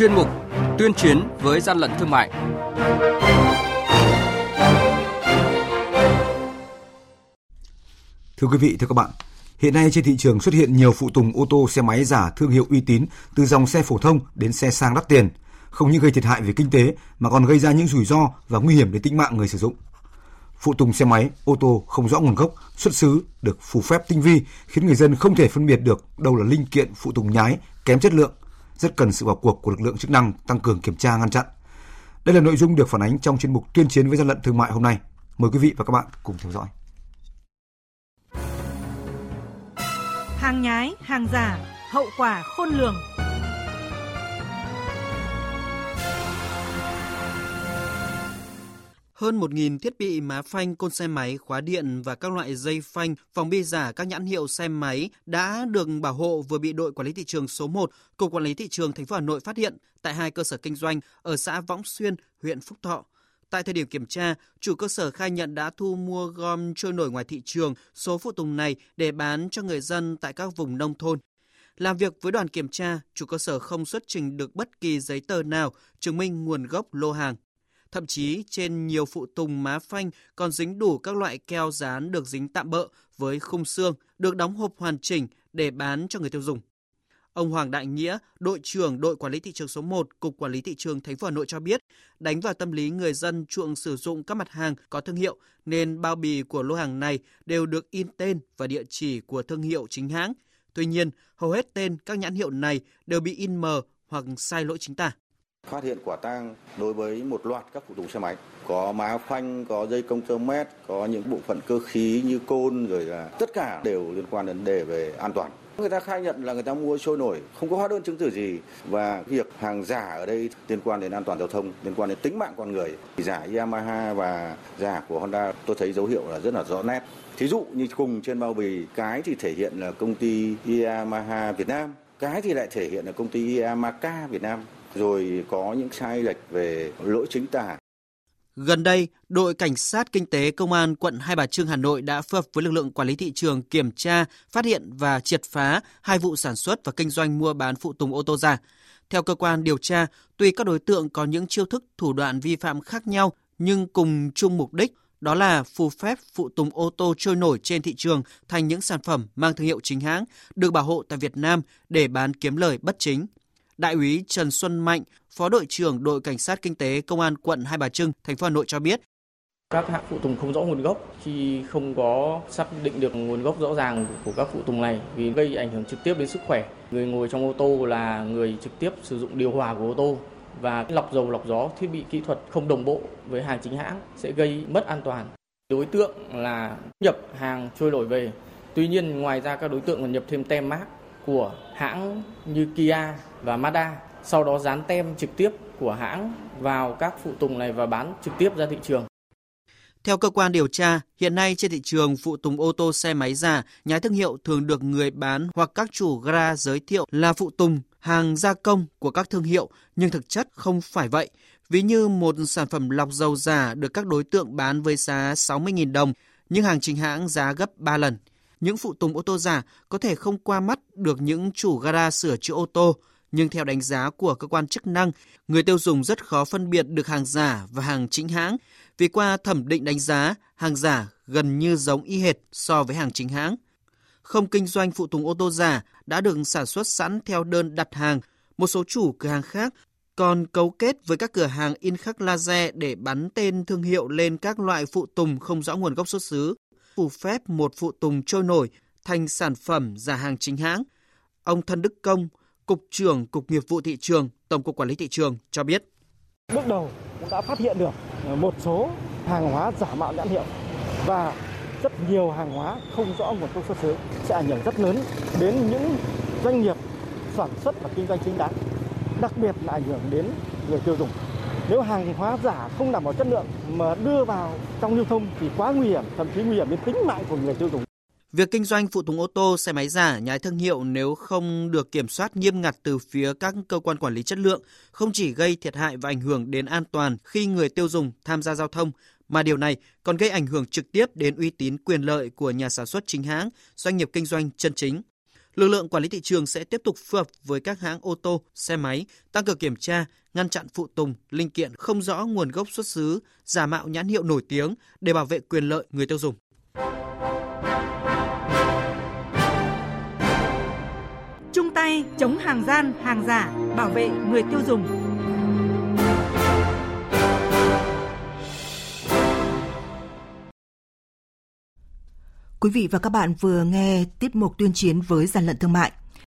chuyên mục Tuyên chiến với gian lận thương mại. Thưa quý vị, thưa các bạn, hiện nay trên thị trường xuất hiện nhiều phụ tùng ô tô xe máy giả thương hiệu uy tín từ dòng xe phổ thông đến xe sang đắt tiền, không những gây thiệt hại về kinh tế mà còn gây ra những rủi ro và nguy hiểm đến tính mạng người sử dụng. Phụ tùng xe máy, ô tô không rõ nguồn gốc, xuất xứ được phù phép tinh vi khiến người dân không thể phân biệt được đâu là linh kiện phụ tùng nhái, kém chất lượng. Rất cần sự vào cuộc của lực lượng chức năng tăng cường kiểm tra ngăn chặn. Đây là nội dung được phản ánh trong chuyên mục tuyên chiến với gian lận thương mại hôm nay. Mời quý vị và các bạn cùng theo dõi. Hàng nhái, hàng giả, hậu quả khôn lường. Hơn 1.000 thiết bị má phanh, côn xe máy, khóa điện và các loại dây phanh, phòng bi giả các nhãn hiệu xe máy đã được bảo hộ vừa bị đội quản lý thị trường số 1, Cục Quản lý thị trường thành phố Hà Nội phát hiện tại hai cơ sở kinh doanh ở xã Võng Xuyên, huyện Phúc Thọ. Tại thời điểm kiểm tra, chủ cơ sở khai nhận đã thu mua gom trôi nổi ngoài thị trường số phụ tùng này để bán cho người dân tại các vùng nông thôn. Làm việc với đoàn kiểm tra, chủ cơ sở không xuất trình được bất kỳ giấy tờ nào chứng minh nguồn gốc lô hàng. Thậm chí trên nhiều phụ tùng má phanh còn dính đủ các loại keo dán được dính tạm bỡ với khung xương, được đóng hộp hoàn chỉnh để bán cho người tiêu dùng. Ông Hoàng Đại Nghĩa, đội trưởng đội quản lý thị trường số 1, Cục Quản lý thị trường thành phố Hà Nội cho biết, đánh vào tâm lý người dân chuộng sử dụng các mặt hàng có thương hiệu nên bao bì của lô hàng này đều được in tên và địa chỉ của thương hiệu chính hãng. Tuy nhiên, hầu hết tên các nhãn hiệu này đều bị in mờ hoặc sai lỗi chính tả. Phát hiện quả tang đối với một loạt các phụ tùng xe máy, có má phanh, có dây công tơ mét, có những bộ phận cơ khí như côn rồi là tất cả đều liên quan đến vấn đề về an toàn. Người ta khai nhận là người ta mua trôi nổi, không có hóa đơn chứng từ gì và việc hàng giả ở đây liên quan đến an toàn giao thông, liên quan đến tính mạng con người. Giả Yamaha và giả của Honda tôi thấy dấu hiệu là rất là rõ nét. Thí dụ như cùng trên bao bì, cái thì thể hiện là công ty Yamaha Việt Nam, cái thì lại thể hiện là công ty Yamaha Việt Nam rồi có những sai lệch về lỗi chính tả. Gần đây, đội cảnh sát kinh tế công an quận Hai Bà Trưng Hà Nội đã phối hợp với lực lượng quản lý thị trường kiểm tra, phát hiện và triệt phá hai vụ sản xuất và kinh doanh mua bán phụ tùng ô tô giả. Theo cơ quan điều tra, tuy các đối tượng có những chiêu thức thủ đoạn vi phạm khác nhau nhưng cùng chung mục đích đó là phù phép phụ tùng ô tô trôi nổi trên thị trường thành những sản phẩm mang thương hiệu chính hãng được bảo hộ tại Việt Nam để bán kiếm lời bất chính. Đại úy Trần Xuân Mạnh, Phó đội trưởng đội cảnh sát kinh tế công an quận Hai Bà Trưng, thành phố Hà Nội cho biết, các hãng phụ tùng không rõ nguồn gốc khi không có xác định được nguồn gốc rõ ràng của các phụ tùng này vì gây ảnh hưởng trực tiếp đến sức khỏe. Người ngồi trong ô tô là người trực tiếp sử dụng điều hòa của ô tô và lọc dầu lọc gió thiết bị kỹ thuật không đồng bộ với hàng chính hãng sẽ gây mất an toàn. Đối tượng là nhập hàng trôi nổi về. Tuy nhiên ngoài ra các đối tượng còn nhập thêm tem mát của hãng như Kia và Mazda, sau đó dán tem trực tiếp của hãng vào các phụ tùng này và bán trực tiếp ra thị trường. Theo cơ quan điều tra, hiện nay trên thị trường phụ tùng ô tô xe máy giả, nhái thương hiệu thường được người bán hoặc các chủ gara giới thiệu là phụ tùng, hàng gia công của các thương hiệu, nhưng thực chất không phải vậy. Ví như một sản phẩm lọc dầu giả được các đối tượng bán với giá 60.000 đồng, nhưng hàng chính hãng giá gấp 3 lần. Những phụ tùng ô tô giả có thể không qua mắt được những chủ gara sửa chữa ô tô, nhưng theo đánh giá của cơ quan chức năng, người tiêu dùng rất khó phân biệt được hàng giả và hàng chính hãng vì qua thẩm định đánh giá, hàng giả gần như giống y hệt so với hàng chính hãng. Không kinh doanh phụ tùng ô tô giả đã được sản xuất sẵn theo đơn đặt hàng. Một số chủ cửa hàng khác còn cấu kết với các cửa hàng in khắc laser để bắn tên thương hiệu lên các loại phụ tùng không rõ nguồn gốc xuất xứ, phù phép một phụ tùng trôi nổi thành sản phẩm giả hàng chính hãng. Ông Thân Đức Công, Cục trưởng Cục Nghiệp vụ Thị trường, Tổng cục Quản lý Thị trường cho biết. Bước đầu cũng đã phát hiện được ờ, một số hàng hóa giả mạo nhãn hiệu và rất nhiều hàng hóa không rõ nguồn gốc xuất xứ sẽ ảnh hưởng rất lớn đến những doanh nghiệp sản xuất và kinh doanh chính đáng, đặc biệt là ảnh hưởng đến người tiêu dùng. Nếu hàng hóa giả không đảm bảo chất lượng mà đưa vào trong lưu thông thì quá nguy hiểm, thậm chí nguy hiểm đến tính mạng của người tiêu dùng. Việc kinh doanh phụ tùng ô tô, xe máy giả, nhái thương hiệu nếu không được kiểm soát nghiêm ngặt từ phía các cơ quan quản lý chất lượng, không chỉ gây thiệt hại và ảnh hưởng đến an toàn khi người tiêu dùng tham gia giao thông, mà điều này còn gây ảnh hưởng trực tiếp đến uy tín quyền lợi của nhà sản xuất chính hãng, doanh nghiệp kinh doanh chân chính lực lượng quản lý thị trường sẽ tiếp tục phối hợp với các hãng ô tô, xe máy tăng cường kiểm tra, ngăn chặn phụ tùng, linh kiện không rõ nguồn gốc xuất xứ, giả mạo nhãn hiệu nổi tiếng để bảo vệ quyền lợi người tiêu dùng. Chung tay chống hàng gian, hàng giả, bảo vệ người tiêu dùng. Quý vị và các bạn vừa nghe tiết mục tuyên chiến với gian lận thương mại.